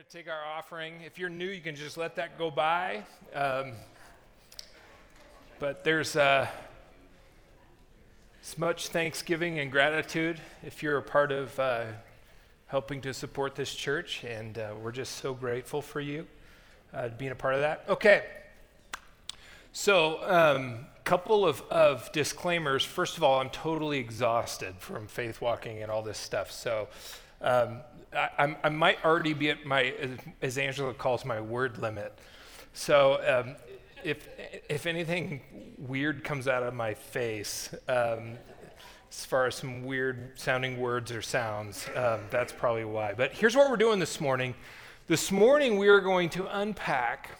to take our offering. If you're new, you can just let that go by. Um, but there's uh, much thanksgiving and gratitude if you're a part of uh, helping to support this church, and uh, we're just so grateful for you uh, being a part of that. Okay. So, a um, couple of, of disclaimers. First of all, I'm totally exhausted from faith walking and all this stuff. So, um, I, I, might already be at my, as Angela calls my word limit. So um, if, if anything weird comes out of my face, um, as far as some weird sounding words or sounds, um, that's probably why. But here's what we're doing this morning. This morning, we are going to unpack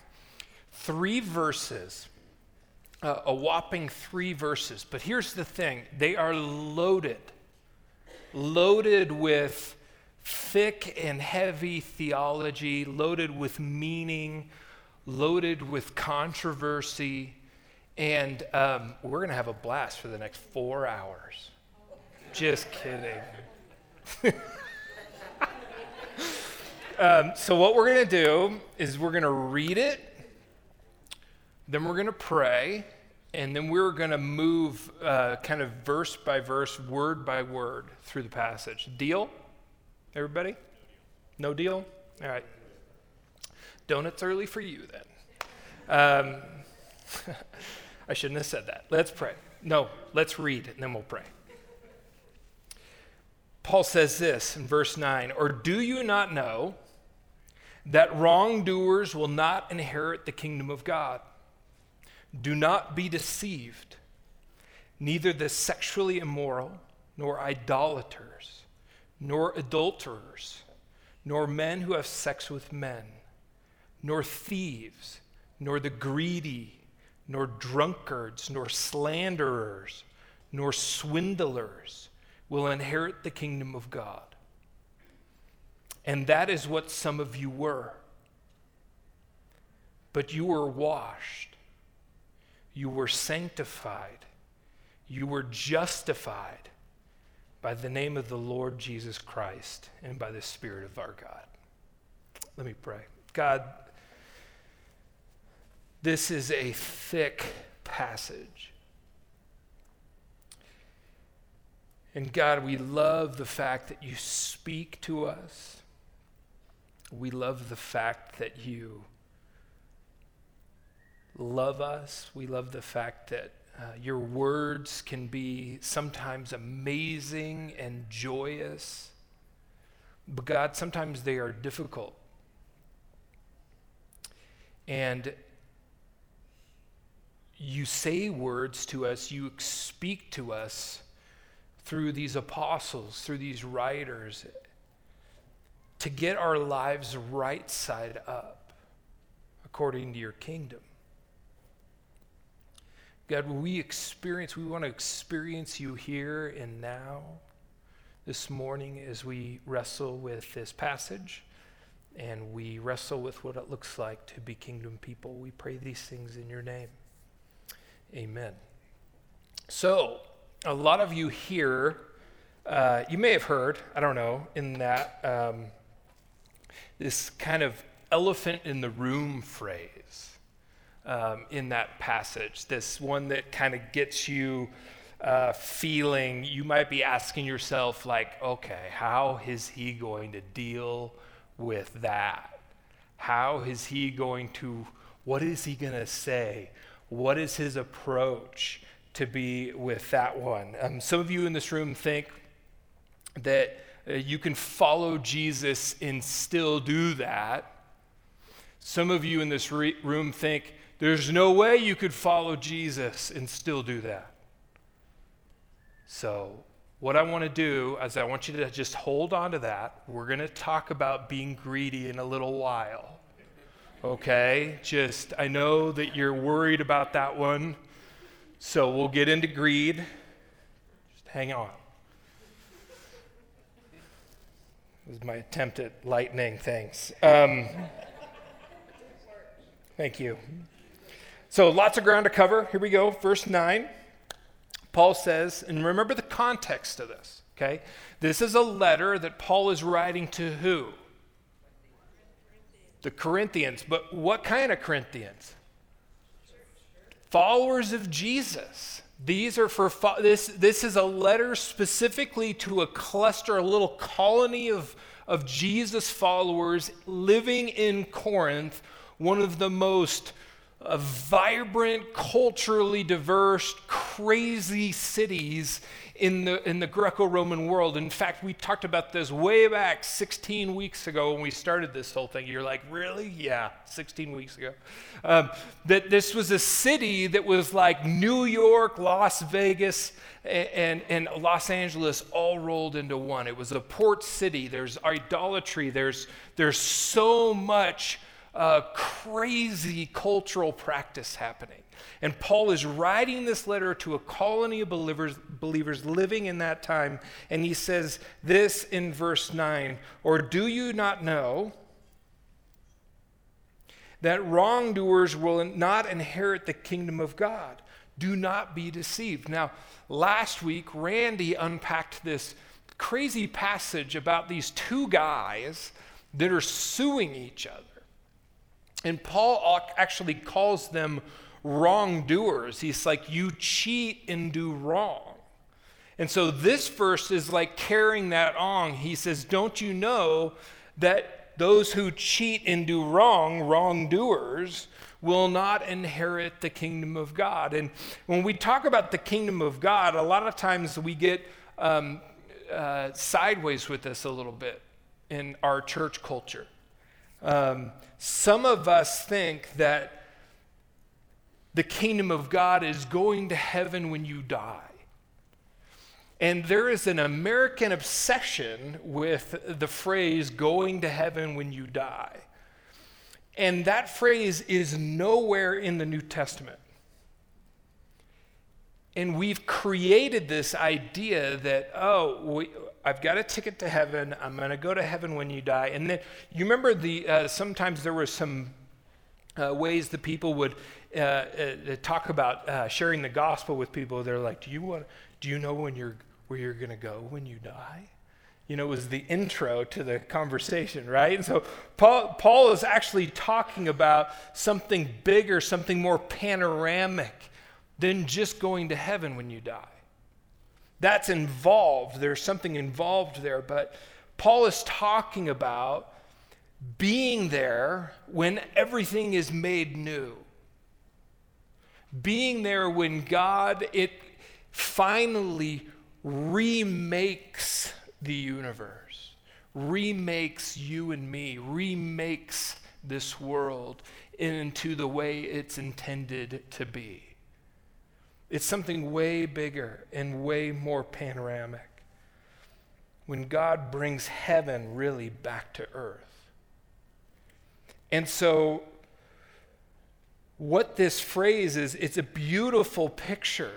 three verses, uh, a whopping three verses. But here's the thing they are loaded, loaded with thick and heavy theology, loaded with meaning, loaded with controversy, and um, we're going to have a blast for the next four hours. Just kidding. um, so, what we're going to do is we're going to read it, then we're going to pray, and then we're going to move uh, kind of verse by verse, word by word through the passage. Deal? Everybody? No deal? All right. Donuts early for you then. Um, I shouldn't have said that. Let's pray. No, let's read and then we'll pray. Paul says this in verse 9 Or do you not know that wrongdoers will not inherit the kingdom of God? Do not be deceived. Neither the sexually immoral, nor idolaters nor adulterers, nor men who have sex with men, nor thieves, nor the greedy, nor drunkards, nor slanderers, nor swindlers will inherit the kingdom of God. And that is what some of you were. But you were washed, you were sanctified, you were justified by the name of the Lord Jesus Christ and by the Spirit of our God. Let me pray. God, this is a thick passage. And God, we love the fact that you speak to us. We love the fact that you love us. We love the fact that uh, your words can be sometimes amazing and joyous, but God, sometimes they are difficult. And you say words to us, you speak to us through these apostles, through these writers, to get our lives right side up according to your kingdom. God, we experience, we want to experience you here and now this morning as we wrestle with this passage and we wrestle with what it looks like to be kingdom people. We pray these things in your name. Amen. So, a lot of you here, uh, you may have heard, I don't know, in that um, this kind of elephant in the room phrase um, in that passage, this one that kind of gets you uh, feeling, you might be asking yourself, like, okay, how is he going to deal with that? How is he going to, what is he going to say? What is his approach to be with that one? Um, some of you in this room think that uh, you can follow Jesus and still do that. Some of you in this re- room think there's no way you could follow Jesus and still do that. So, what I want to do is I want you to just hold on to that. We're going to talk about being greedy in a little while. Okay? Just, I know that you're worried about that one. So, we'll get into greed. Just hang on. This is my attempt at lightning things. Um, thank you. So lots of ground to cover. Here we go. Verse 9. Paul says, and remember the context of this, okay? This is a letter that Paul is writing to who? The Corinthians. But what kind of Corinthians? Followers of Jesus. These are for fo- this. This is a letter specifically to a cluster, a little colony of, of Jesus followers living in Corinth, one of the most uh, vibrant, culturally diverse, crazy cities in the, in the Greco Roman world. In fact, we talked about this way back 16 weeks ago when we started this whole thing. You're like, really? Yeah, 16 weeks ago. Um, that this was a city that was like New York, Las Vegas, and, and Los Angeles all rolled into one. It was a port city. There's idolatry, there's, there's so much uh, crazy cultural practice happening. And Paul is writing this letter to a colony of believers, believers living in that time. And he says this in verse 9 Or do you not know that wrongdoers will not inherit the kingdom of God? Do not be deceived. Now, last week, Randy unpacked this crazy passage about these two guys that are suing each other. And Paul actually calls them wrongdoers. He's like, you cheat and do wrong. And so this verse is like carrying that on. He says, Don't you know that those who cheat and do wrong, wrongdoers, will not inherit the kingdom of God? And when we talk about the kingdom of God, a lot of times we get um, uh, sideways with this a little bit in our church culture. Um, some of us think that the kingdom of God is going to heaven when you die. And there is an American obsession with the phrase going to heaven when you die. And that phrase is nowhere in the New Testament. And we've created this idea that, oh, we, I've got a ticket to heaven. I'm going to go to heaven when you die. And then you remember the uh, sometimes there were some uh, ways the people would uh, uh, talk about uh, sharing the gospel with people. They're like, "Do you want? Do you know when you're where you're going to go when you die?" You know, it was the intro to the conversation, right? And so Paul, Paul is actually talking about something bigger, something more panoramic than just going to heaven when you die. That's involved. There's something involved there, but Paul is talking about being there when everything is made new being there when God it finally remakes the universe, remakes you and me, remakes this world into the way it's intended to be. It's something way bigger and way more panoramic. When God brings heaven really back to earth. And so what this phrase is, it's a beautiful picture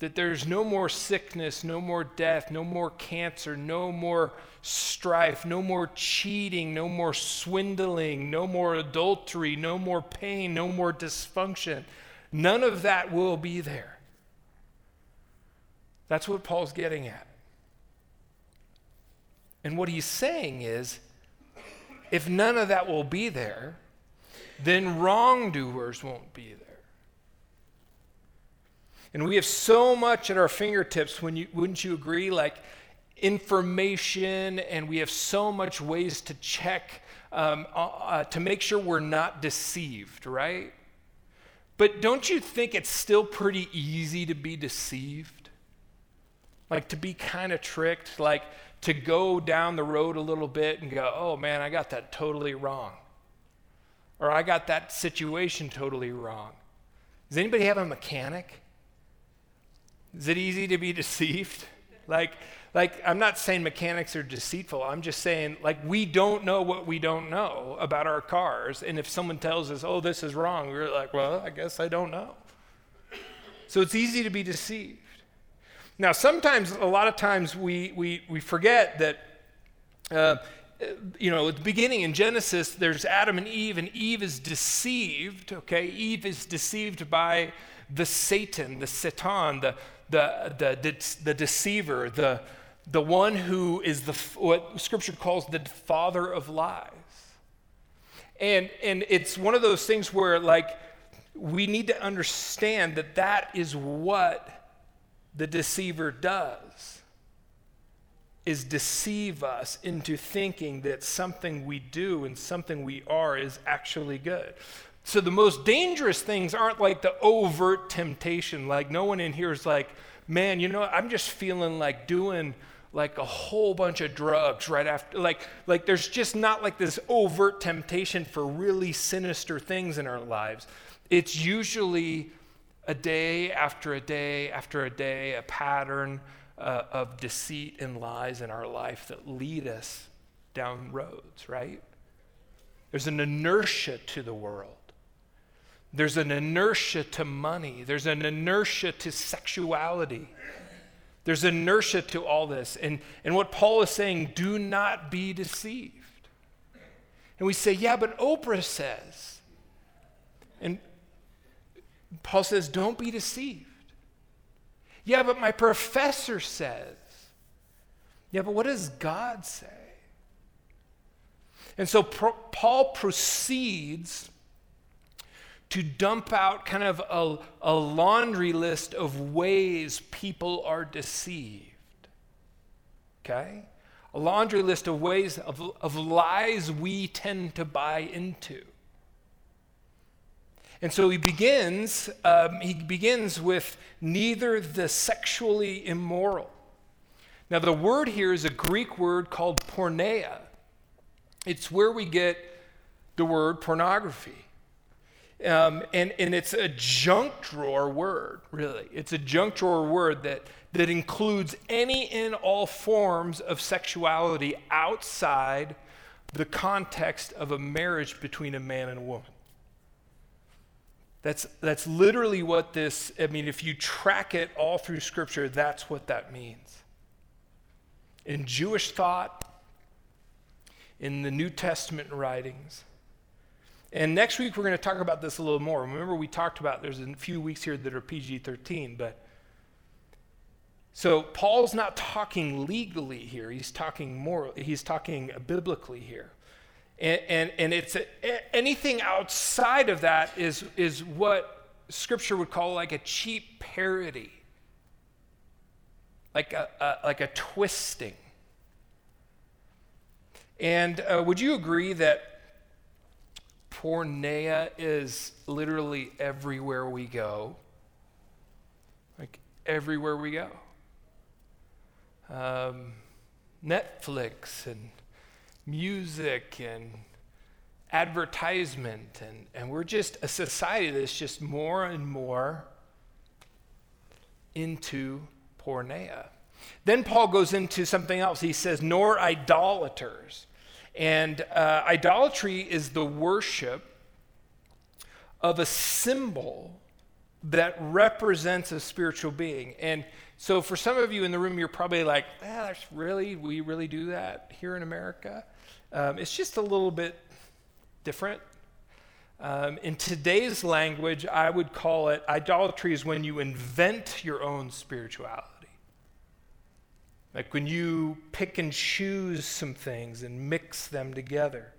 that there's no more sickness, no more death, no more cancer, no more strife, no more cheating, no more swindling, no more adultery, no more pain, no more dysfunction. None of that will be there. That's what Paul's getting at. And what he's saying is if none of that will be there, then wrongdoers won't be there. And we have so much at our fingertips, when you, wouldn't you agree? Like information, and we have so much ways to check um, uh, uh, to make sure we're not deceived, right? But don't you think it's still pretty easy to be deceived? Like to be kind of tricked, like to go down the road a little bit and go, oh man, I got that totally wrong or I got that situation totally wrong. Does anybody have a mechanic? Is it easy to be deceived? Like, like I'm not saying mechanics are deceitful. I'm just saying like we don't know what we don't know about our cars. And if someone tells us, "Oh, this is wrong," we're like, "Well, I guess I don't know." So it's easy to be deceived. Now, sometimes, a lot of times, we we we forget that. Uh, you know, at the beginning in Genesis, there's Adam and Eve, and Eve is deceived, okay? Eve is deceived by the Satan, the Satan, the, the, the, the, the deceiver, the, the one who is the, what Scripture calls the father of lies. And, and it's one of those things where, like, we need to understand that that is what the deceiver does is deceive us into thinking that something we do and something we are is actually good. So the most dangerous things aren't like the overt temptation. Like no one in here is like, man, you know, I'm just feeling like doing like a whole bunch of drugs right after like like there's just not like this overt temptation for really sinister things in our lives. It's usually a day after a day after a day a pattern uh, of deceit and lies in our life that lead us down roads right? There's an inertia to the world. There's an inertia to money. There's an inertia to sexuality there's inertia to all this. And, and what Paul is saying, do not be deceived. And we say, yeah, but Oprah says. And Paul says, don't be deceived. Yeah, but my professor says. Yeah, but what does God say? And so Paul proceeds to dump out kind of a, a laundry list of ways people are deceived. Okay? A laundry list of ways of, of lies we tend to buy into. And so he begins, um, he begins with neither the sexually immoral. Now, the word here is a Greek word called porneia. It's where we get the word pornography. Um, and, and it's a junk drawer word, really. It's a junk drawer word that, that includes any and all forms of sexuality outside the context of a marriage between a man and a woman. That's, that's literally what this, I mean, if you track it all through Scripture, that's what that means. In Jewish thought, in the New Testament writings, and next week, we're going to talk about this a little more. Remember, we talked about there's a few weeks here that are PG 13, but so Paul's not talking legally here, he's talking moral, he's talking biblically here. And, and, and it's a, anything outside of that is, is what scripture would call like a cheap parody, like a, a like a twisting. And uh, would you agree that porneia is literally everywhere we go. Like everywhere we go. Um, Netflix and music and advertisement, and, and we're just a society that's just more and more into porneia. Then Paul goes into something else. He says, nor idolaters. And uh, idolatry is the worship of a symbol that represents a spiritual being. And so for some of you in the room, you're probably like, ah, that's really, we really do that here in America? Um, it's just a little bit different. Um, in today's language, I would call it idolatry is when you invent your own spirituality. Like when you pick and choose some things and mix them together.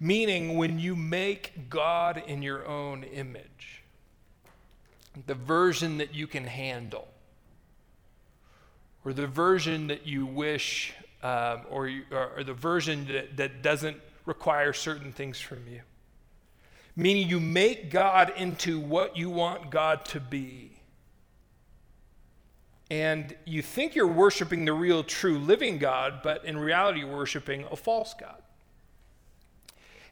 Meaning, when you make God in your own image, the version that you can handle, or the version that you wish, um, or, you, or, the version that, that doesn't require certain things from you. Meaning, you make God into what you want God to be and you think you're worshiping the real, true, living God, but in reality, you're worshiping a false God.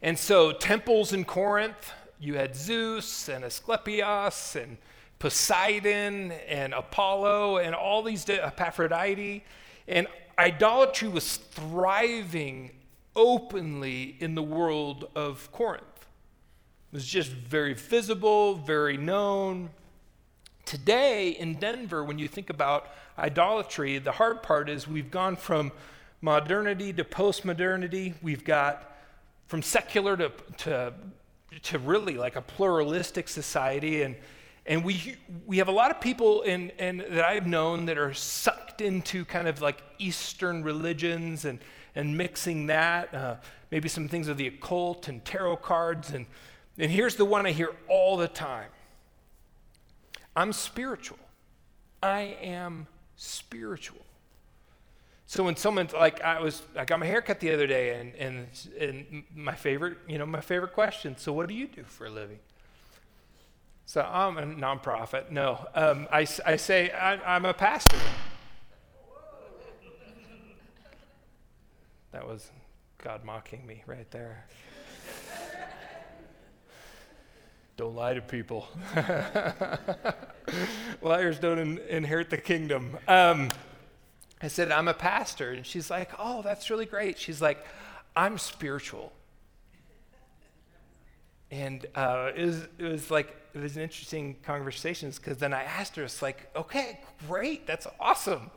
And so, temples in Corinth, you had Zeus and Asclepius and Poseidon and Apollo and all these Aphrodite. And idolatry was thriving openly in the world of Corinth. It was just very visible, very known. Today in Denver, when you think about idolatry, the hard part is we've gone from modernity to postmodernity. We've got from secular to, to, to really like a pluralistic society. And, and we, we have a lot of people in, in, that I've known that are sucked into kind of like Eastern religions and, and mixing that, uh, maybe some things of the occult and tarot cards. And, and here's the one I hear all the time I'm spiritual. I am spiritual. So when someone's like, I was, I got my hair cut the other day, and, and, and my favorite, you know, my favorite question. So what do you do for a living? So I'm a nonprofit. No, um, I, I say I, I'm a pastor. That was God mocking me right there. Don't lie to people. Liars don't in, inherit the kingdom. Um, I said, I'm a pastor. And she's like, Oh, that's really great. She's like, I'm spiritual. And uh, it, was, it was like, it was an interesting conversation because then I asked her, it's like, okay, great, that's awesome.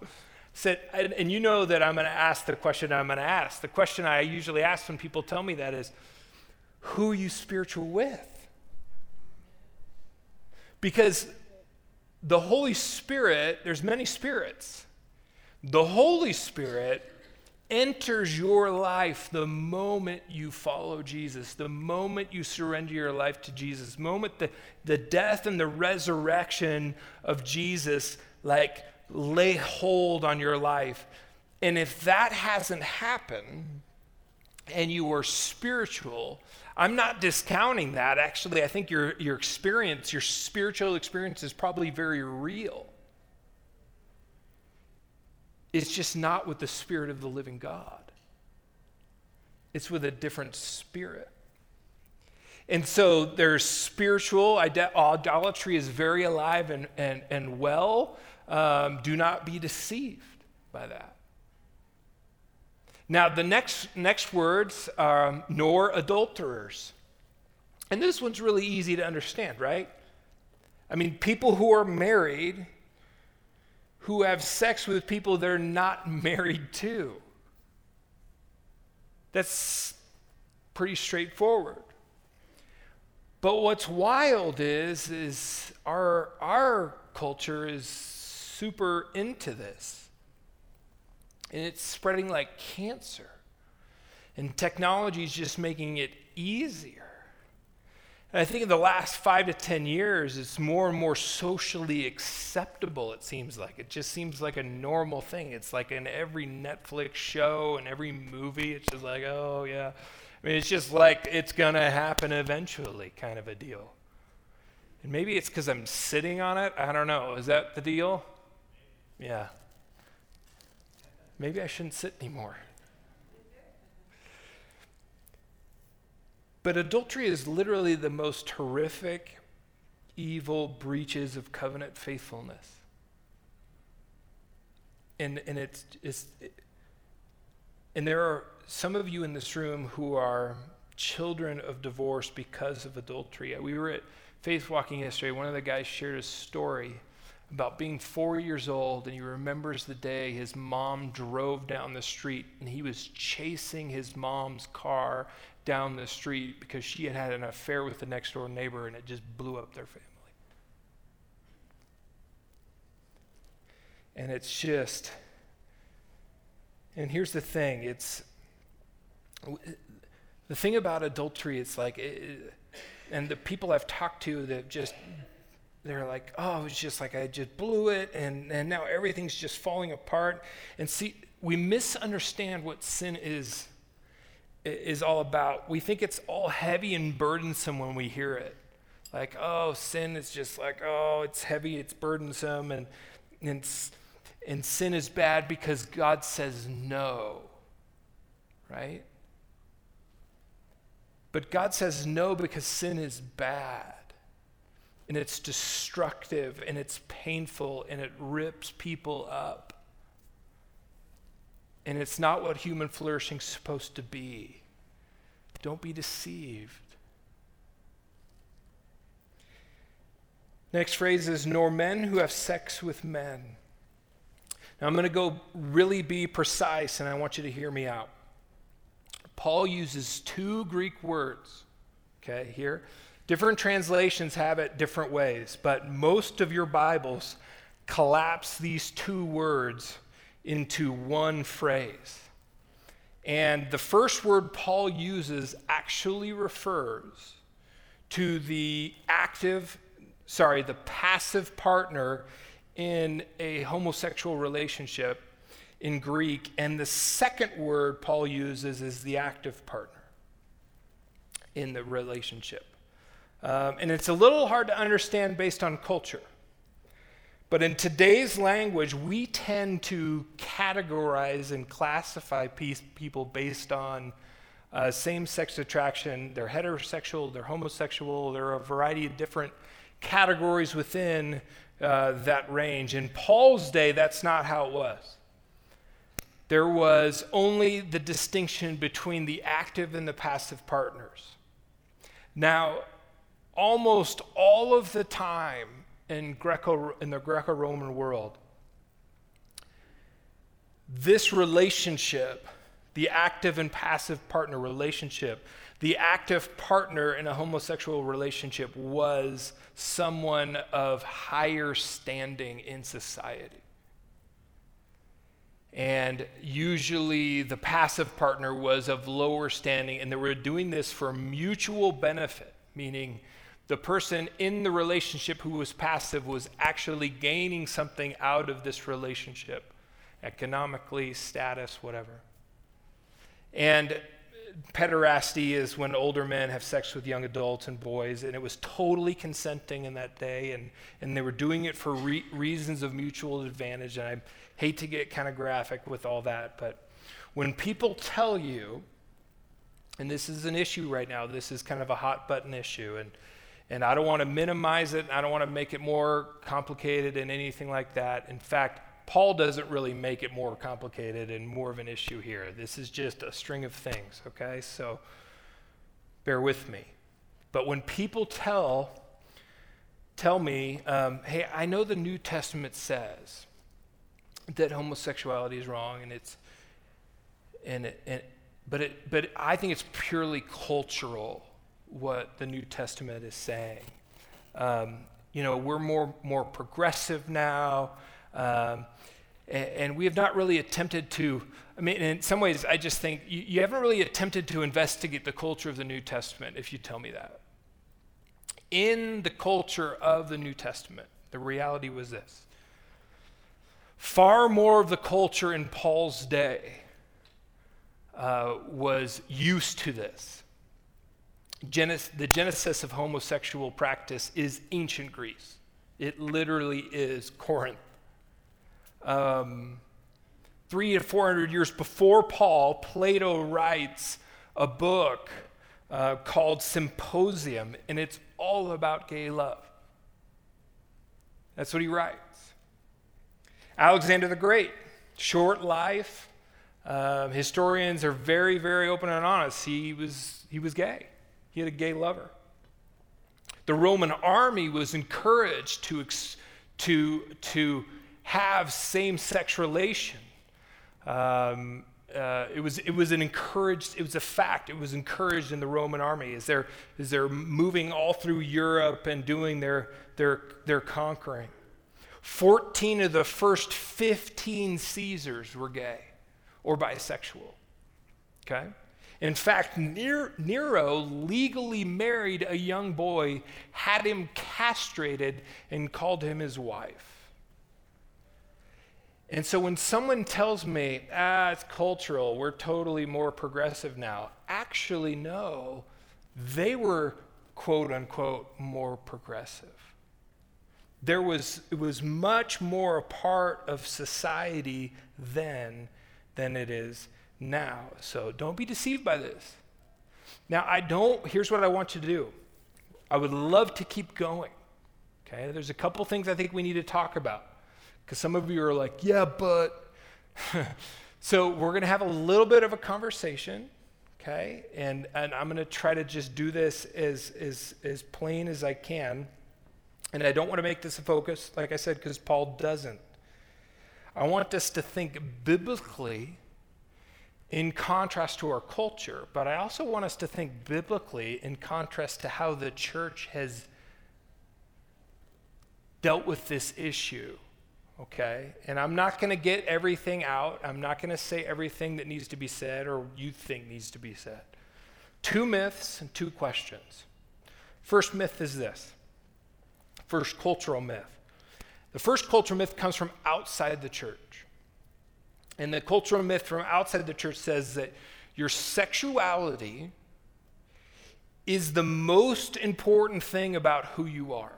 Said, and, and you know that I'm going to ask the question I'm going to ask. The question I usually ask when people tell me that is, who are you spiritual with? Because the Holy Spirit, there's many spirits. The Holy Spirit enters your life the moment you follow Jesus, the moment you surrender your life to Jesus, moment the, the death and the resurrection of Jesus like lay hold on your life. And if that hasn't happened and you are spiritual, I'm not discounting that. Actually, I think your, your experience, your spiritual experience is probably very real. It's just not with the Spirit of the living God, it's with a different spirit. And so there's spiritual idolatry is very alive and, and, and well. Um, do not be deceived by that. Now, the next, next words are nor adulterers. And this one's really easy to understand, right? I mean, people who are married who have sex with people they're not married to. That's pretty straightforward. But what's wild is, is our, our culture is super into this. And it's spreading like cancer. And technology is just making it easier. And I think in the last five to 10 years, it's more and more socially acceptable, it seems like. It just seems like a normal thing. It's like in every Netflix show and every movie, it's just like, oh, yeah. I mean, it's just like it's going to happen eventually, kind of a deal. And maybe it's because I'm sitting on it. I don't know. Is that the deal? Yeah. Maybe I shouldn't sit anymore. But adultery is literally the most horrific, evil breaches of covenant faithfulness. And, and it's, it's it, and there are some of you in this room who are children of divorce because of adultery. We were at Faith Walking yesterday. One of the guys shared a story about being four years old, and he remembers the day his mom drove down the street and he was chasing his mom's car down the street because she had had an affair with the next door neighbor and it just blew up their family. And it's just, and here's the thing it's, the thing about adultery, it's like, it, and the people I've talked to that just, they're like, oh, it's just like I just blew it, and, and now everything's just falling apart. And see, we misunderstand what sin is is all about. We think it's all heavy and burdensome when we hear it. Like, oh, sin is just like, oh, it's heavy, it's burdensome, and, and, and sin is bad because God says no, right? But God says no because sin is bad, and it's destructive, and it's painful, and it rips people up. And it's not what human flourishing is supposed to be. Don't be deceived. Next phrase is, nor men who have sex with men. Now I'm going to go really be precise, and I want you to hear me out. Paul uses two Greek words, okay, here. Different translations have it different ways, but most of your Bibles collapse these two words into one phrase. And the first word Paul uses actually refers to the active, sorry, the passive partner in a homosexual relationship in Greek. And the second word Paul uses is the active partner in the relationship. Um, and it's a little hard to understand based on culture. But in today's language, we tend to categorize and classify people based on uh, same sex attraction. They're heterosexual, they're homosexual, there are a variety of different categories within uh, that range. In Paul's day, that's not how it was. There was only the distinction between the active and the passive partners. Now, almost all of the time in, Greco, in the Greco Roman world, this relationship, the active and passive partner relationship, the active partner in a homosexual relationship was someone of higher standing in society. And usually the passive partner was of lower standing, and they were doing this for mutual benefit, meaning the person in the relationship who was passive was actually gaining something out of this relationship economically, status, whatever. And pederasty is when older men have sex with young adults and boys, and it was totally consenting in that day, and, and they were doing it for re- reasons of mutual advantage. And I hate to get kind of graphic with all that, but when people tell you, and this is an issue right now, this is kind of a hot button issue, and and I don't want to minimize it. I don't want to make it more complicated and anything like that. In fact, Paul doesn't really make it more complicated and more of an issue here. This is just a string of things, okay? So bear with me. But when people tell tell me, um, hey, I know the New Testament says that homosexuality is wrong, and it's and, it, and but it but I think it's purely cultural what the New Testament is saying. Um, you know, we're more, more progressive now, um, and, and, we have not really attempted to. I mean, in some ways, I just think you, you haven't really attempted to investigate the culture of the New Testament, if you tell me that. In the culture of the New Testament, the reality was this far more of the culture in Paul's day uh, was used to this. Genesis, the genesis of homosexual practice is ancient Greece. It literally is Corinth. Um, three to four hundred years before Paul, Plato writes a book uh, called Symposium, and it's all about gay love. That's what he writes. Alexander the Great, short life. Uh, historians are very, very open and honest. He was, he was gay. He had a gay lover. The Roman army was encouraged to, to, to have same sex relation. Um, uh, it, was, it was an encouraged, it was a fact. It was encouraged in the Roman army as they're, as they're moving all through Europe and doing their, their, their conquering. 14 of the first 15 Caesars were gay or bisexual. Okay? In fact, Nero legally married a young boy, had him castrated, and called him his wife. And so when someone tells me, ah, it's cultural, we're totally more progressive now, actually, no, they were quote unquote more progressive. There was, it was much more a part of society then than it is now. So don't be deceived by this. Now, I don't, here's what I want you to do. I would love to keep going. Okay, there's a couple things I think we need to talk about. Because some of you are like, yeah, but. so we're going to have a little bit of a conversation. Okay, and, and I'm going to try to just do this as, as, as plain as I can. And I don't want to make this a focus, like I said, because Paul doesn't. I want us to think biblically in contrast to our culture, but I also want us to think biblically in contrast to how the church has dealt with this issue. okay? And I'm not going to get everything out. I'm not going to say everything that needs to be said or you think needs to be said. Two myths and two questions. First myth is this first cultural myth. The first cultural myth comes from outside the church. And the cultural myth from outside the church says that your sexuality is the most important thing about who you are.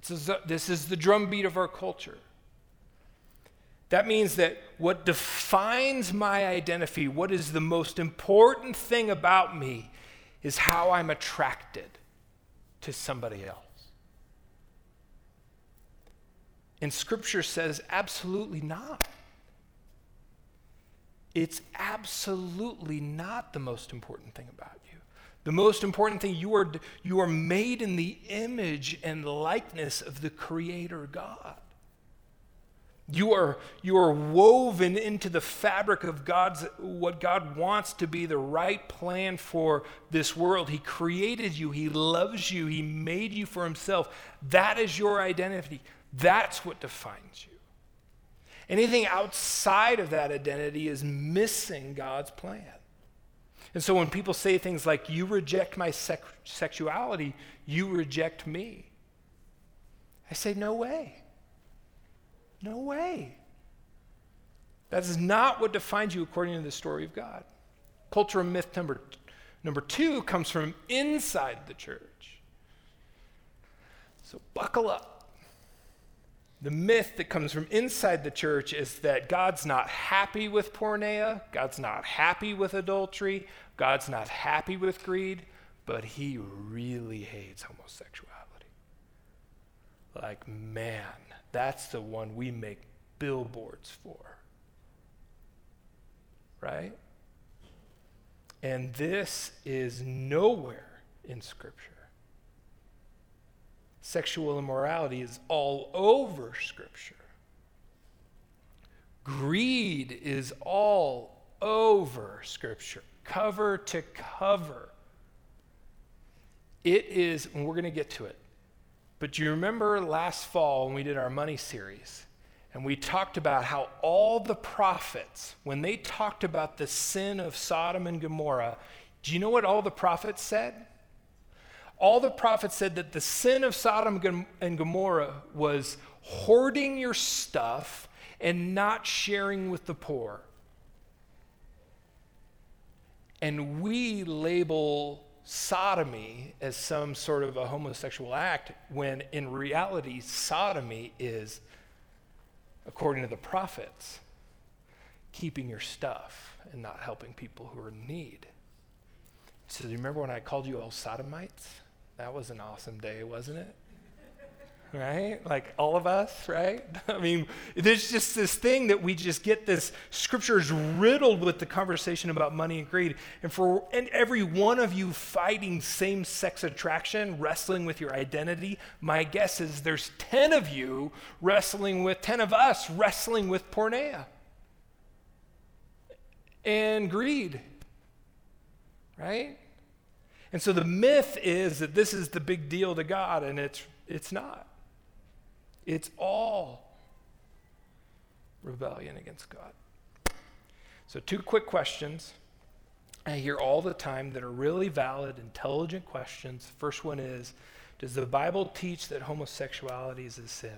This is, this is the drumbeat of our culture. That means that what defines my identity, what is the most important thing about me, is how I'm attracted to somebody else. And Scripture says, absolutely not. It's absolutely not the most important thing about you. The most important thing, you are, you are made in the image and likeness of the Creator God. You are, you are woven into the fabric of God's, what God wants to be the right plan for this world. He created you, He loves you, He made you for Himself. That is your identity. That's what defines you. Anything outside of that identity is missing God's plan. And so when people say things like, you reject my sec- sexuality, you reject me, I say, no way. No way. That is not what defines you according to the story of God. Cultural myth number, number two comes from inside the church. So buckle up. The myth that comes from inside the church is that God's not happy with porneia, God's not happy with adultery, God's not happy with greed, but he really hates homosexuality. Like, man, that's the one we make billboards for. Right? And this is nowhere in Scripture. Sexual immorality is all over Scripture. Greed is all over Scripture, cover to cover. It is, and we're going to get to it. But do you remember last fall when we did our money series? And we talked about how all the prophets, when they talked about the sin of Sodom and Gomorrah, do you know what all the prophets said? All the prophets said that the sin of Sodom and Gomorrah was hoarding your stuff and not sharing with the poor. And we label sodomy as some sort of a homosexual act when in reality, sodomy is, according to the prophets, keeping your stuff and not helping people who are in need. So, do you remember when I called you all sodomites? That was an awesome day, wasn't it? right? Like all of us, right? I mean, there's just this thing that we just get this scripture is riddled with the conversation about money and greed. And for and every one of you fighting same sex attraction, wrestling with your identity, my guess is there's 10 of you wrestling with, 10 of us wrestling with porneia and greed, right? And so the myth is that this is the big deal to God, and it's, it's not. It's all rebellion against God. So, two quick questions I hear all the time that are really valid, intelligent questions. First one is Does the Bible teach that homosexuality is a sin?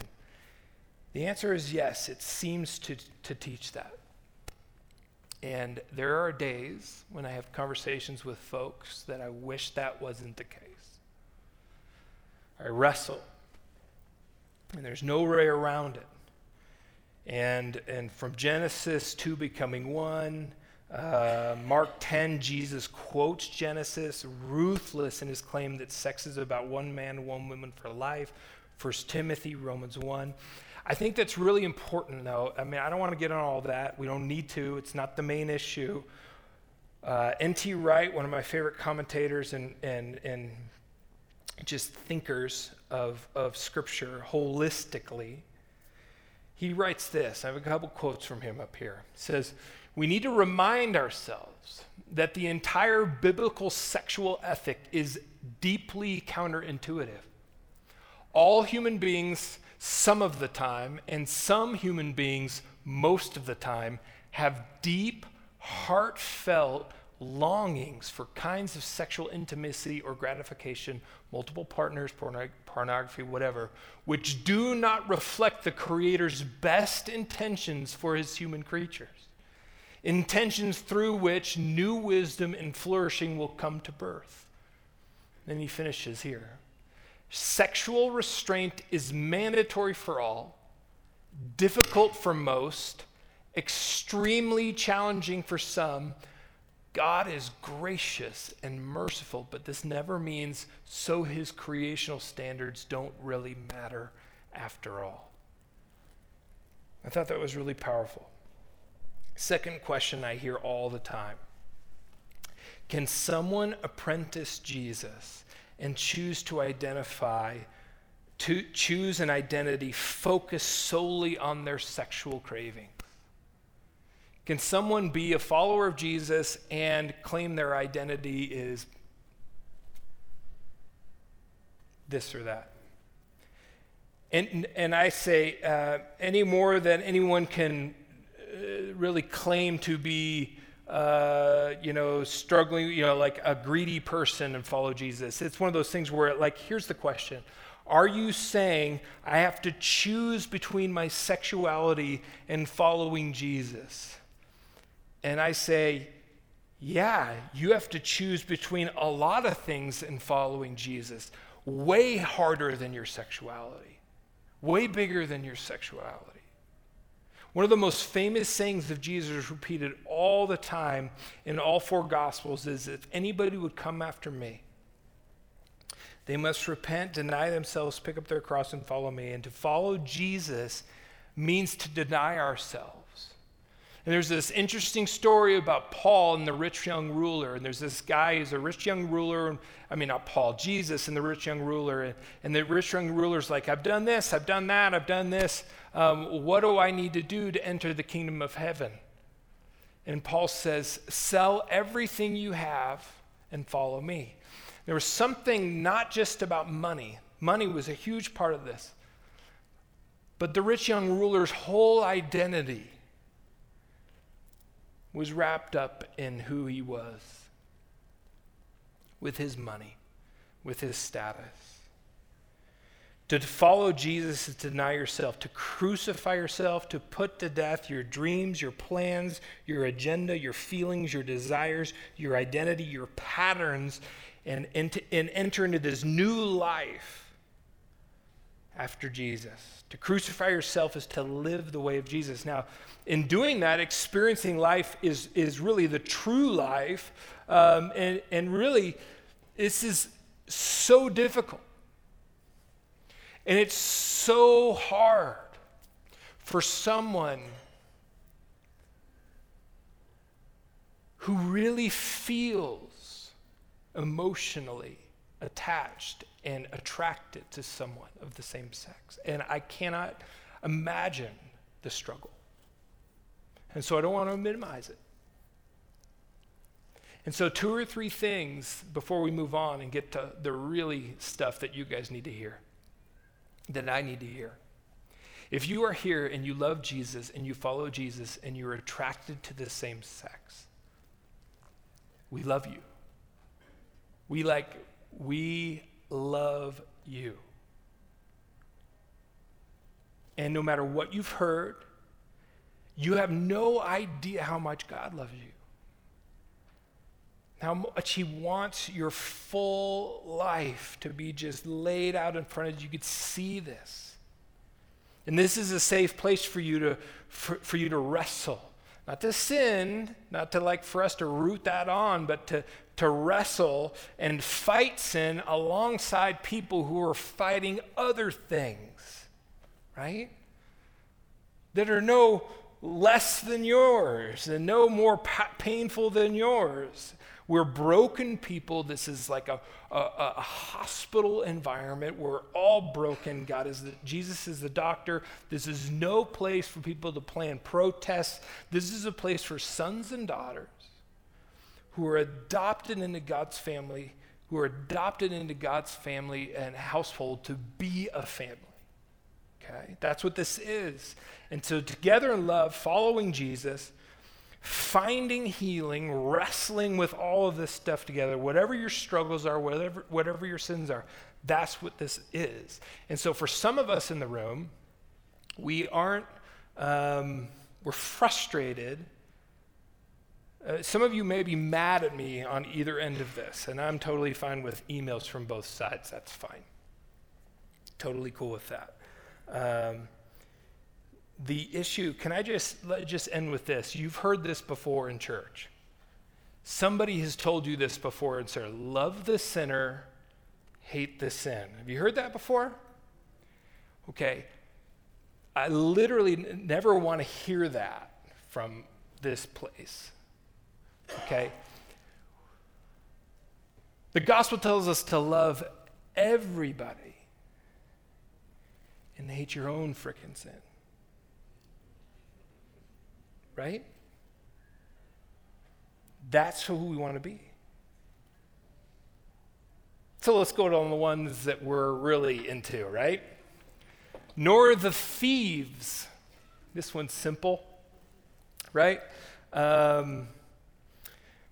The answer is yes, it seems to, to teach that. And there are days when I have conversations with folks that I wish that wasn't the case. I wrestle, and there's no way around it. And, and from Genesis 2 becoming 1, uh, Mark 10, Jesus quotes Genesis, ruthless in his claim that sex is about one man, one woman for life. First Timothy, Romans 1. I think that's really important, though. I mean, I don't want to get on all that. We don't need to, it's not the main issue. Uh, N.T. Wright, one of my favorite commentators and, and, and just thinkers of, of Scripture holistically, he writes this. I have a couple quotes from him up here. He says, We need to remind ourselves that the entire biblical sexual ethic is deeply counterintuitive. All human beings some of the time, and some human beings most of the time have deep, heartfelt longings for kinds of sexual intimacy or gratification, multiple partners, pornography, whatever, which do not reflect the Creator's best intentions for his human creatures. Intentions through which new wisdom and flourishing will come to birth. Then he finishes here. Sexual restraint is mandatory for all, difficult for most, extremely challenging for some. God is gracious and merciful, but this never means so his creational standards don't really matter after all. I thought that was really powerful. Second question I hear all the time Can someone apprentice Jesus and choose to identify, to choose an identity focused solely on their sexual craving? Can someone be a follower of Jesus and claim their identity is this or that? And, and I say, uh, any more than anyone can uh, really claim to be uh, you know, struggling, you know, like a greedy person and follow Jesus. It's one of those things where, like, here's the question Are you saying I have to choose between my sexuality and following Jesus? And I say, yeah, you have to choose between a lot of things and following Jesus. Way harder than your sexuality, way bigger than your sexuality. One of the most famous sayings of Jesus, repeated all the time in all four Gospels, is if anybody would come after me, they must repent, deny themselves, pick up their cross, and follow me. And to follow Jesus means to deny ourselves. And there's this interesting story about Paul and the rich young ruler. And there's this guy who's a rich young ruler. I mean, not Paul, Jesus and the rich young ruler. And, the rich young ruler's like, I've done this, I've done that, I've done this. Um, what do I need to do to enter the kingdom of heaven? And Paul says, Sell everything you have and follow me. There was something not just about money, money was a huge part of this. But the rich young ruler's whole identity was wrapped up in who he was, with his money, with his status. To follow Jesus is to deny yourself, to crucify yourself, to put to death your dreams, your plans, your agenda, your feelings, your desires, your identity, your patterns, and, and, to, and enter into this new life after Jesus. To crucify yourself is to live the way of Jesus. Now, in doing that, experiencing life is, is really the true life. Um, and, and really, this is so difficult. And it's so hard for someone who really feels emotionally attached and attracted to someone of the same sex. And I cannot imagine the struggle. And so I don't want to minimize it. And so, two or three things before we move on and get to the really stuff that you guys need to hear, that I need to hear. If you are here and you love Jesus and you follow Jesus and you're attracted to the same sex, we love you. We like, we love you. And no matter what you've heard, you have no idea how much God loves you. How much He wants your full life to be just laid out in front of you. You could see this. And this is a safe place for you to, for, for you to wrestle. Not to sin, not to like for us to root that on, but to, to wrestle and fight sin alongside people who are fighting other things, right? That are no less than yours and no more pa- painful than yours. We're broken people. This is like a, a, a, hospital environment. We're all broken. God is the, Jesus is the doctor. This is no place for people to plan protests. This is a place for sons and daughters who are adopted into God's family, who are adopted into God's family and household to be a family. Okay? That's what this is. And so, together in love, following Jesus, finding healing, wrestling with all of this stuff together, whatever your struggles are, whatever, whatever your sins are, that's what this is. And so, for some of us in the room, we aren't, um, we're frustrated. Uh, some of you may be mad at me on either end of this, and I'm totally fine with emails from both sides. That's fine. Totally cool with that. Um, the issue, can I just let just end with this? You've heard this before in church. Somebody has told you this before and said, love the sinner, hate the sin. Have you heard that before? Okay. I literally n- never want to hear that from this place. Okay? The gospel tells us to love everybody and hate your own freaking sin right? That's who we want to be. So let's go on the ones that we're really into, right? Nor the thieves. This one's simple, right? Um,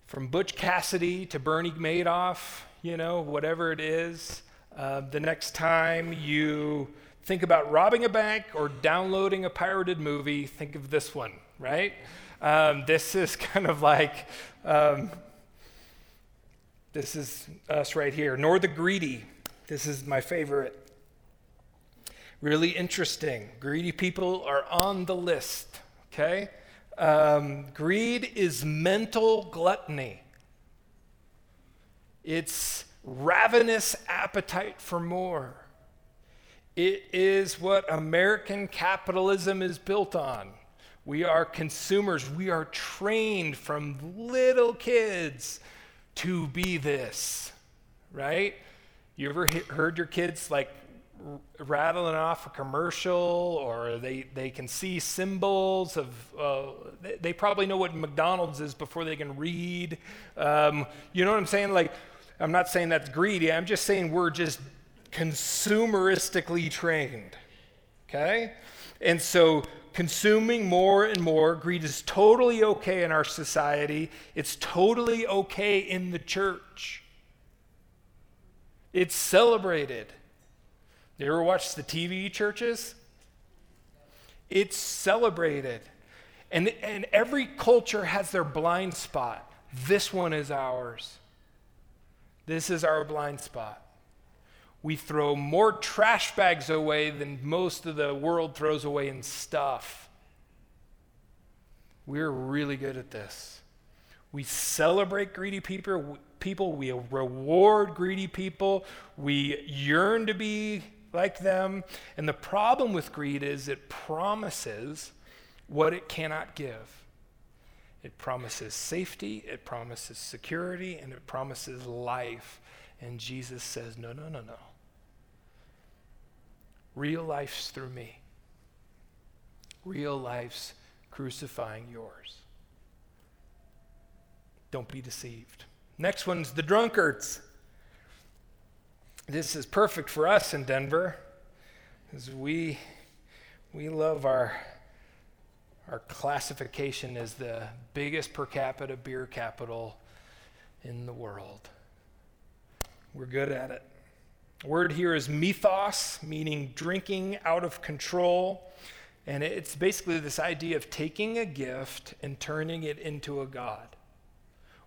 from Butch Cassidy to Bernie Madoff, you know, whatever it is. Uh, the next time you think about robbing a bank or downloading a pirated movie, think of this one, right? Um, this is kind of like, um, this is us right here. Nor the greedy. This is my favorite. Really interesting. Greedy people are on the list, okay? Um, greed is mental gluttony, it's ravenous appetite for more. It is what American capitalism is built on. We are consumers. We are trained from little kids to be this, right? You ever heard your kids like rattling off a commercial or they, they can see symbols of, uh, they, they, probably know what McDonald's is before they can read. Um, you know what I'm saying? Like, I'm not saying that's greedy. I'm just saying we're just consumeristically trained. Okay? And so consuming more and more. Greed is totally okay in our society, it's totally okay in the church. It's celebrated. You ever watch the TV churches? It's celebrated. And, and every culture has their blind spot. This one is ours. This is our blind spot. We throw more trash bags away than most of the world throws away in stuff. We're really good at this. We celebrate greedy people, people, we reward greedy people, we yearn to be like them. And the problem with greed is it promises what it cannot give. It promises safety, it promises security, and it promises life. And Jesus says, no, no, no, no. Real life's through me. Real life's crucifying yours. Don't be deceived. Next one's the drunkards. This is perfect for us in Denver because we, we love our, our classification as the biggest per capita beer capital in the world. We're good at it. Word here is mythos, meaning drinking out of control. And it's basically this idea of taking a gift and turning it into a god.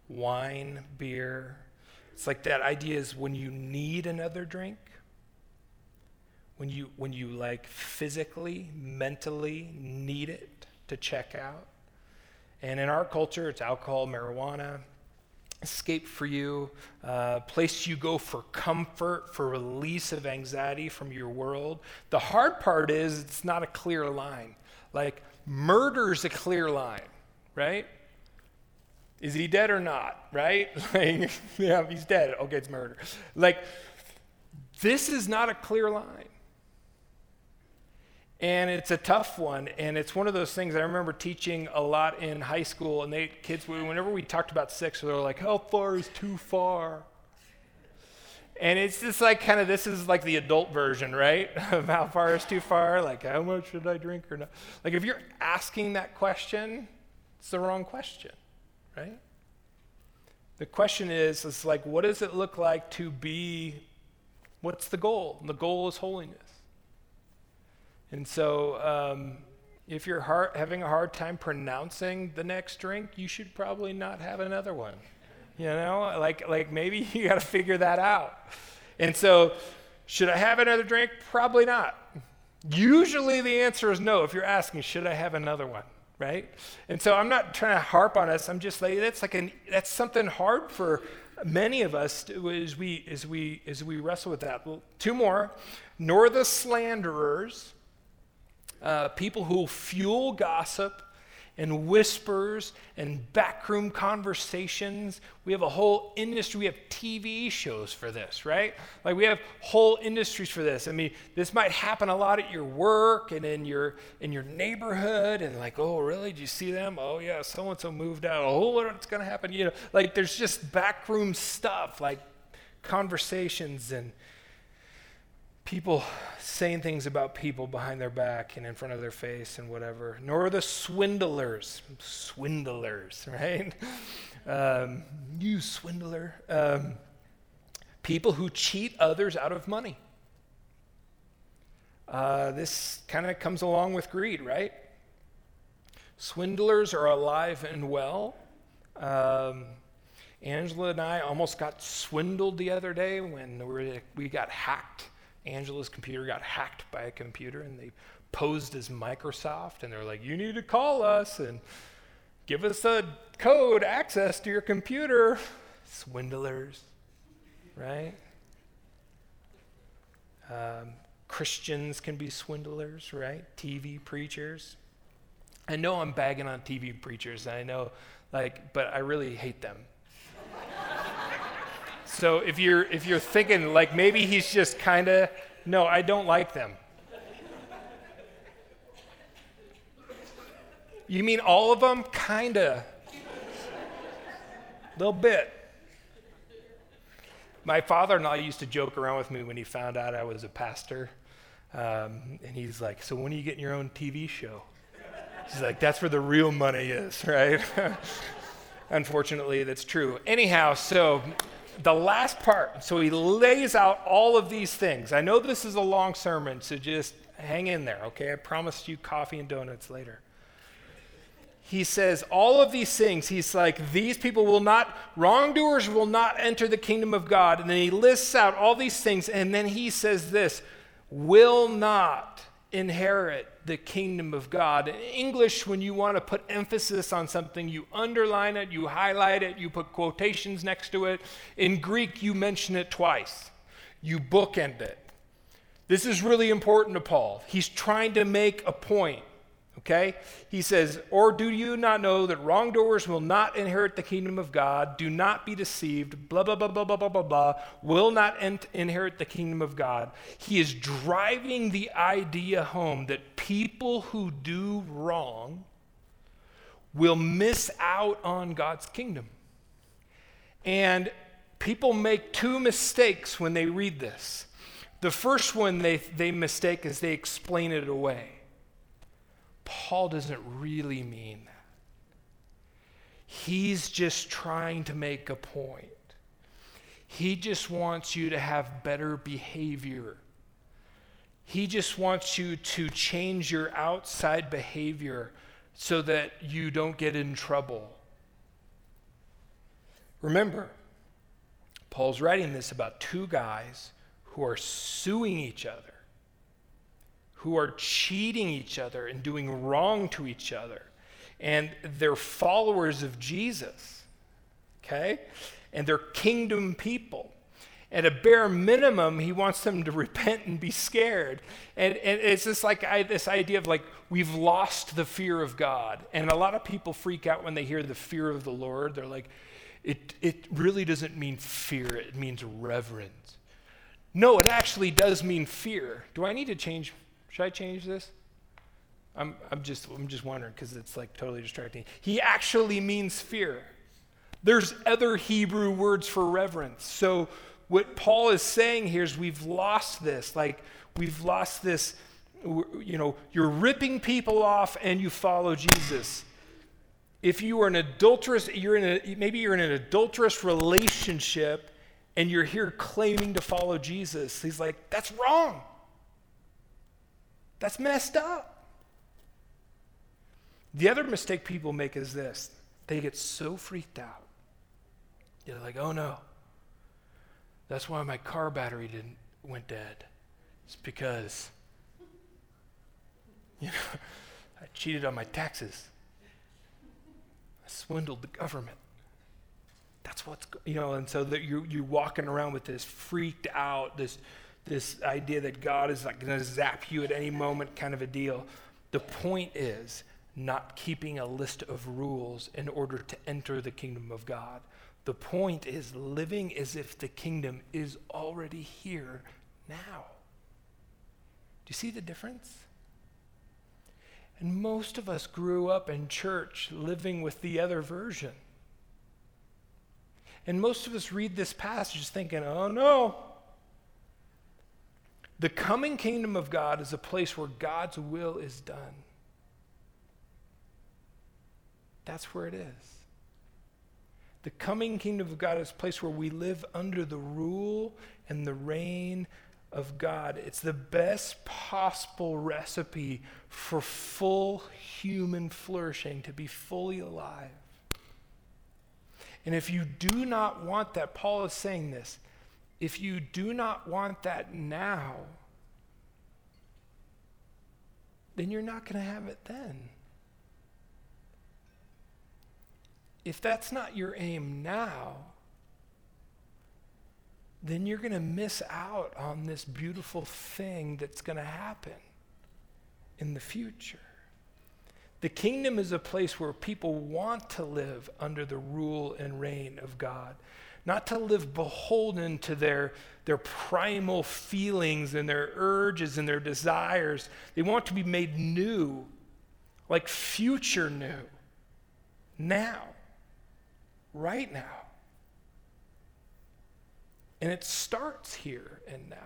Wine, beer. It's like that idea is when you need another drink, when you, when you like physically, mentally need it to check out. And in our culture, it's alcohol, marijuana, escape for you, uh, place you go for comfort, for release of anxiety from your world. The hard part is it's not a clear line. Like, murder's a clear line, right? Is he dead or not, right? Like, yeah, he's dead. Okay, it's murder. Like, this is not a clear line. And it's a tough one. And it's one of those things I remember teaching a lot in high school. And they, kids, whenever we talked about sex, they were like, how far is too far? And it's just like kind of this is like the adult version, right? Of how far is too far? Like, how much should I drink or not? Like, if you're asking that question, it's the wrong question, right? The question is, is like, what does it look like to be, what's the goal? And the goal is holiness. And so, um, if you're hard, having a hard time pronouncing the next drink, you should probably not have another one. You know, like, like maybe you got to figure that out. And so, should I have another drink? Probably not. Usually the answer is no if you're asking, should I have another one? Right? And so I'm not trying to harp on us. I'm just like, that's like an, that's something hard for many of us as we, as we, as we wrestle with that. Well, two more. Nor the slanderers, uh, people who fuel gossip and whispers and backroom conversations. We have a whole industry. We have TV shows for this, right? Like we have whole industries for this. I mean, this might happen a lot at your work and in your in your neighborhood. And like, oh, really? Did you see them? Oh, yeah, so and so moved out. Oh, what's going to happen? You know, like there's just backroom stuff, like conversations and people saying things about people behind their back and in front of their face and whatever, nor the swindlers. Swindlers, right? Um, you swindler. Um, people who cheat others out of money. Uh, this kind of comes along with greed, right? Swindlers are alive and well. Um, Angela and I almost got swindled the other day when we, we got hacked Angela's computer got hacked by a computer and they posed as Microsoft and they're like, you need to call us and give us a code access to your computer. Swindlers, right? Um, Christians can be swindlers, right? TV preachers. I know I'm bagging on TV preachers. I know, like, but I really hate them. So if you're if you're thinking like maybe he's just kind of no, I don't like them. You mean all of them? Kinda. Little bit. My father-in-law used to joke around with me when he found out I was a pastor, um, and he's like, "So when are you getting your own TV show?" He's like, "That's where the real money is, right?" Unfortunately, that's true. Anyhow, so the last part, so he lays out all of these things. I know this is a long sermon, so just hang in there, okay? I promised you coffee and donuts later. He says all of these things. He's like, these people will not, wrongdoers will not enter the kingdom of God. And then he lists out all these things, and then he says this will not inherit the kingdom of God. In English, when you want to put emphasis on something, you underline it, you highlight it, you put quotations next to it. In Greek, you mention it twice, you bookend it. This is really important to Paul. He's trying to make a point. Okay? He says, Or do you not know that wrongdoers will not inherit the kingdom of God? Do not be deceived. Blah, blah, blah, blah, blah, blah, blah, blah. Will not ent- inherit the kingdom of God. He is driving the idea home that people who do wrong will miss out on God's kingdom. And people make two mistakes when they read this. The first one they, they mistake is they explain it away. Paul doesn't really mean that. He's just trying to make a point. He just wants you to have better behavior. He just wants you to change your outside behavior so that you don't get in trouble. Remember, Paul's writing this about two guys who are suing each other who are cheating each other and doing wrong to each other. And they're followers of Jesus, okay? And they're kingdom people. At a bare minimum, he wants them to repent and be scared. And, and it's just like I, this idea of like, we've lost the fear of God. And a lot of people freak out when they hear the fear of the Lord. They're like, it, it really doesn't mean fear, it means reverence. No, it actually does mean fear. Do I need to change should I change this? I'm, I'm just I'm just wondering because it's like totally distracting. He actually means fear. There's other Hebrew words for reverence. So what Paul is saying here is we've lost this. Like, we've lost this. You know, you're ripping people off and you follow Jesus. If you are an adulterous, you're in a, maybe you're in an adulterous relationship and you're here claiming to follow Jesus. He's like, that's wrong. That's messed up. The other mistake people make is this they get so freaked out. They're like, oh no, that's why my car battery didn't went dead. It's because you know I cheated on my taxes. I swindled the government. That's what's you know, and so that you you're walking around with this freaked out, this this idea that God is like going to zap you at any moment kind of a deal. The point is not keeping a list of rules in order to enter the kingdom of God. The point is living as if the kingdom is already here now. Do you see the difference? And most of us grew up in church living with the other version. And most of us read this passage thinking, oh no, the coming kingdom of God is a place where God's will is done. That's where it is. The coming kingdom of God is a place where we live under the rule and the reign of God. It's the best possible recipe for full human flourishing, to be fully alive. And if you do not want that, Paul is saying this if you do not want that now, then you're not going to have it then. If that's not your aim now, then you're going to miss out on this beautiful thing that's going to happen in the future. The kingdom is a place where people want to live under the rule and reign of God not to live beholden to their, their primal feelings and their urges and their desires. They want to be made new, like future new, now, right now. And it starts here and now.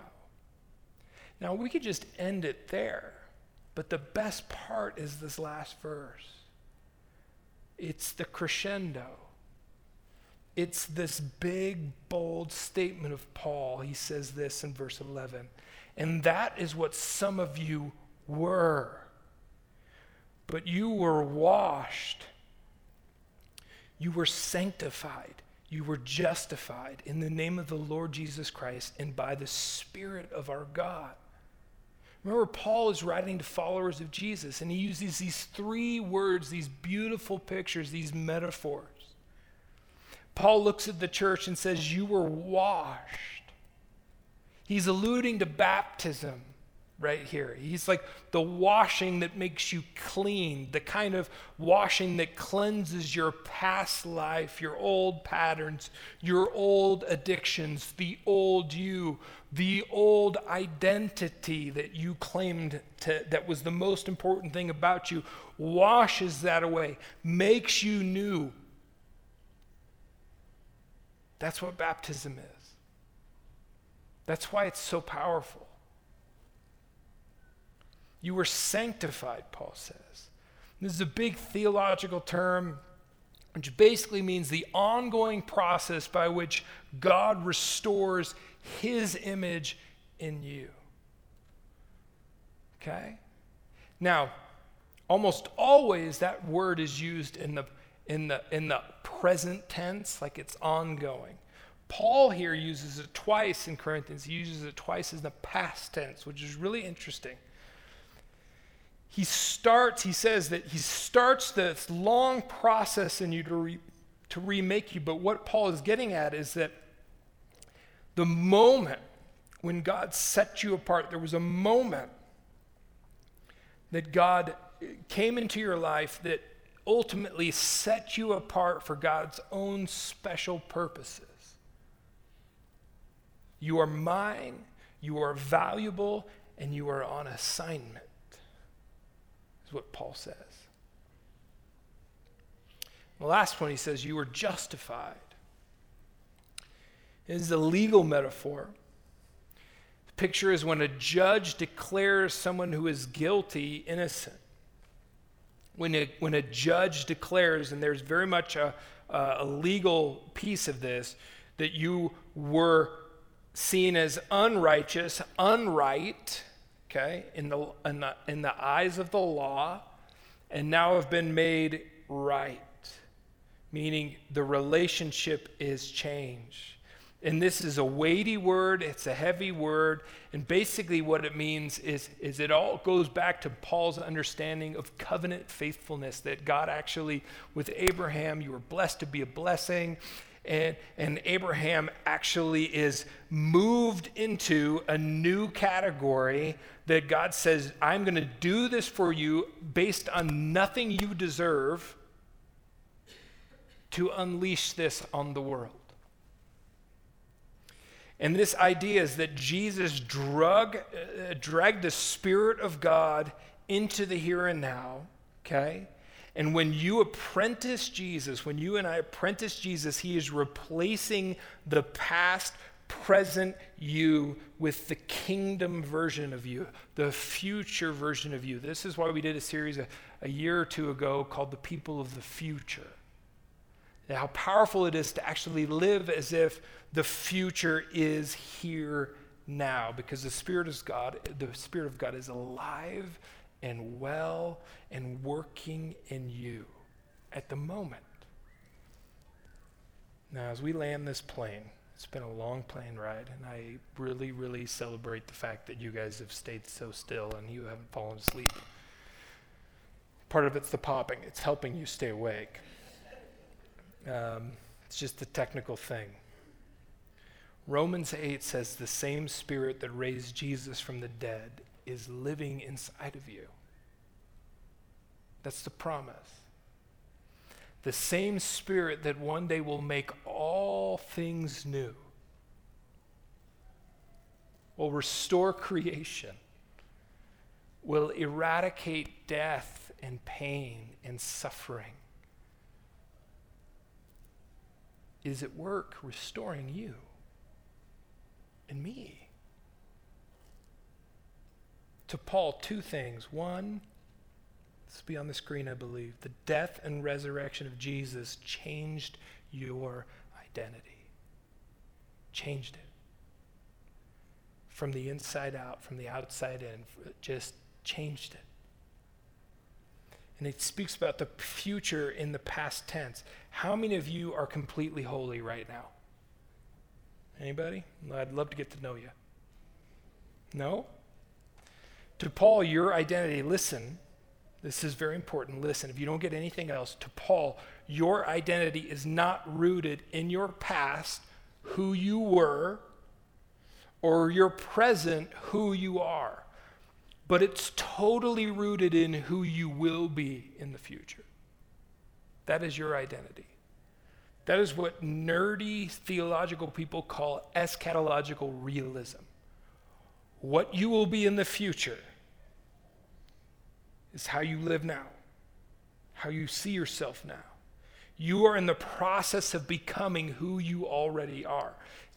Now, we could just end it there, but the best part is this last verse. It's the crescendo. It's this big, bold statement of Paul. He says this in verse 11. And that is what some of you were. But you were washed, you were sanctified, you were justified in the name of the Lord Jesus Christ and by the Spirit of our God. Remember, Paul is writing to followers of Jesus, and he uses these three words, these beautiful pictures, these metaphors. Paul looks at the church and says, You were washed. He's alluding to baptism right here. He's like the washing that makes you clean, the kind of washing that cleanses your past life, your old patterns, your old addictions, the old you, the old identity that you claimed to, that was the most important thing about you, washes that away, makes you new, that's what baptism is. That's why it's so powerful. You were sanctified, Paul says. This is a big theological term, which basically means the ongoing process by which God restores his image in you. Okay? Now, almost always that word is used in the in the, in the present tense, like it's ongoing. Paul here uses it twice in Corinthians. He uses it twice in the past tense, which is really interesting. He starts, he says that he starts this long process in you to, re, to remake you. But what Paul is getting at is that the moment when God set you apart, there was a moment that God came into your life that ultimately set you apart for God's own special purposes. You are mine, you are valuable, and you are on assignment, is what Paul says. The last one, he says, You were justified. It is a legal metaphor. The picture is when a judge declares someone who is guilty innocent. When a, when a judge declares, and there's very much a, a legal piece of this, that you were seen as unrighteous, unright, okay, in the, in the, in the eyes of the law, and now have been made right, meaning the relationship is changed. And this is a weighty word, it's a heavy word. And basically, what it means is, is it all goes back to Paul's understanding of covenant faithfulness that God actually, with Abraham, you were blessed to be a blessing. And, and Abraham actually is moved into a new category that God says, I'm going to do this for you based on nothing you deserve to unleash this on the world. And this idea is that Jesus drug, uh, dragged the Spirit of God into the here and now, okay? And when you apprentice Jesus, when you and I apprentice Jesus, he is replacing the past, present you with the kingdom version of you, the future version of you. This is why we did a series a, a year or two ago called The People of the Future. How powerful it is to actually live as if the future is here now because the spirit of God the spirit of God is alive and well and working in you at the moment. Now as we land this plane, it's been a long plane ride and I really really celebrate the fact that you guys have stayed so still and you haven't fallen asleep. Part of it's the popping, it's helping you stay awake. Um, it's just a technical thing. Romans 8 says the same spirit that raised Jesus from the dead is living inside of you. That's the promise. The same spirit that one day will make all things new, will restore creation, will eradicate death and pain and suffering, is at work restoring you and me. To Paul, two things. One, this will be on the screen, I believe. The death and resurrection of Jesus changed your identity, changed it. From the inside out, from the outside in, just changed it. And it speaks about the future in the past tense. How many of you are completely holy right now? Anybody? I'd love to get to know you. No? To Paul, your identity, listen, this is very important. Listen, if you don't get anything else, to Paul, your identity is not rooted in your past, who you were, or your present, who you are, but it's totally rooted in who you will be in the future. That is your identity. That is what nerdy theological people call eschatological realism. What you will be in the future is how you live now, how you see yourself now. You are in the process of becoming who you already are.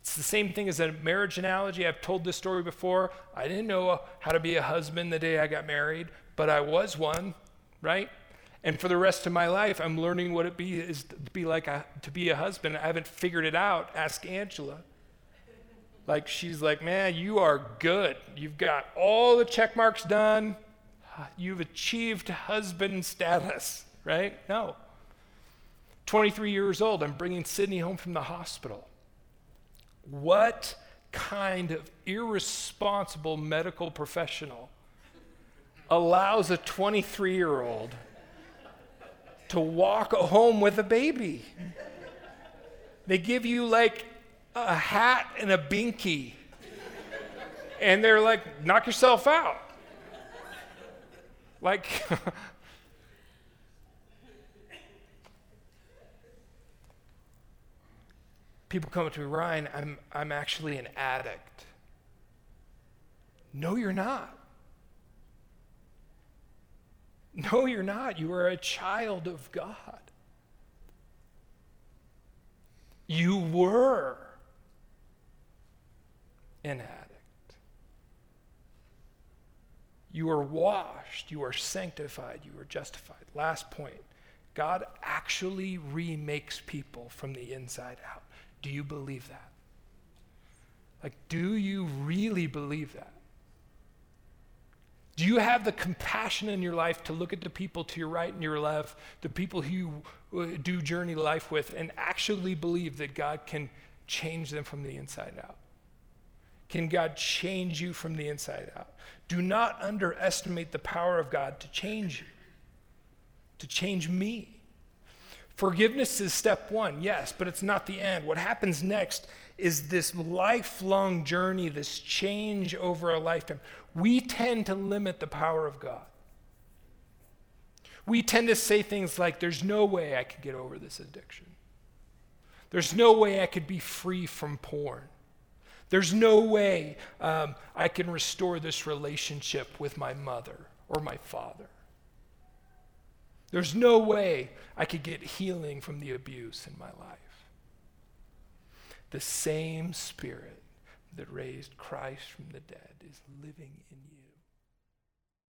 It's the same thing as a marriage analogy. I've told this story before. I didn't know how to be a husband the day I got married, but I was one, right? And for the rest of my life, I'm learning what it be is to be like a, to be a husband. I haven't figured it out. Ask Angela. Like she's like, man, you are good. You've got all the check marks done. You've achieved husband status, right? No. 23 years old. I'm bringing Sydney home from the hospital. What kind of irresponsible medical professional allows a 23 year old to walk home with a baby. They give you like a hat and a binky. And they're like, knock yourself out. Like, people come up to me, Ryan, I'm, I'm actually an addict. No, you're not. No, you're not. You are a child of God. You were. an addict. You are washed, you are sanctified, you are justified. Last point God actually remakes people from the inside out. Do you believe that? Like, do you really believe that? Do you have the compassion in your life to look at the people to your right and your left, the people who you uh, do journey life with, and actually believe that God can change them from the inside out? Can God change you from the inside out? Do not underestimate the power of God to change you, to change me. Forgiveness is step one, yes, but it's not the end. What happens next is this lifelong journey, this change over a lifetime. We tend to limit the power of God. We tend to say things like, There's no way I could get over this addiction. There's no way I could be free from porn. There's no way um, I can restore this relationship with my mother or my father. There's no way I could get healing from the abuse in my life. The same Spirit that raised Christ from the dead is living in you.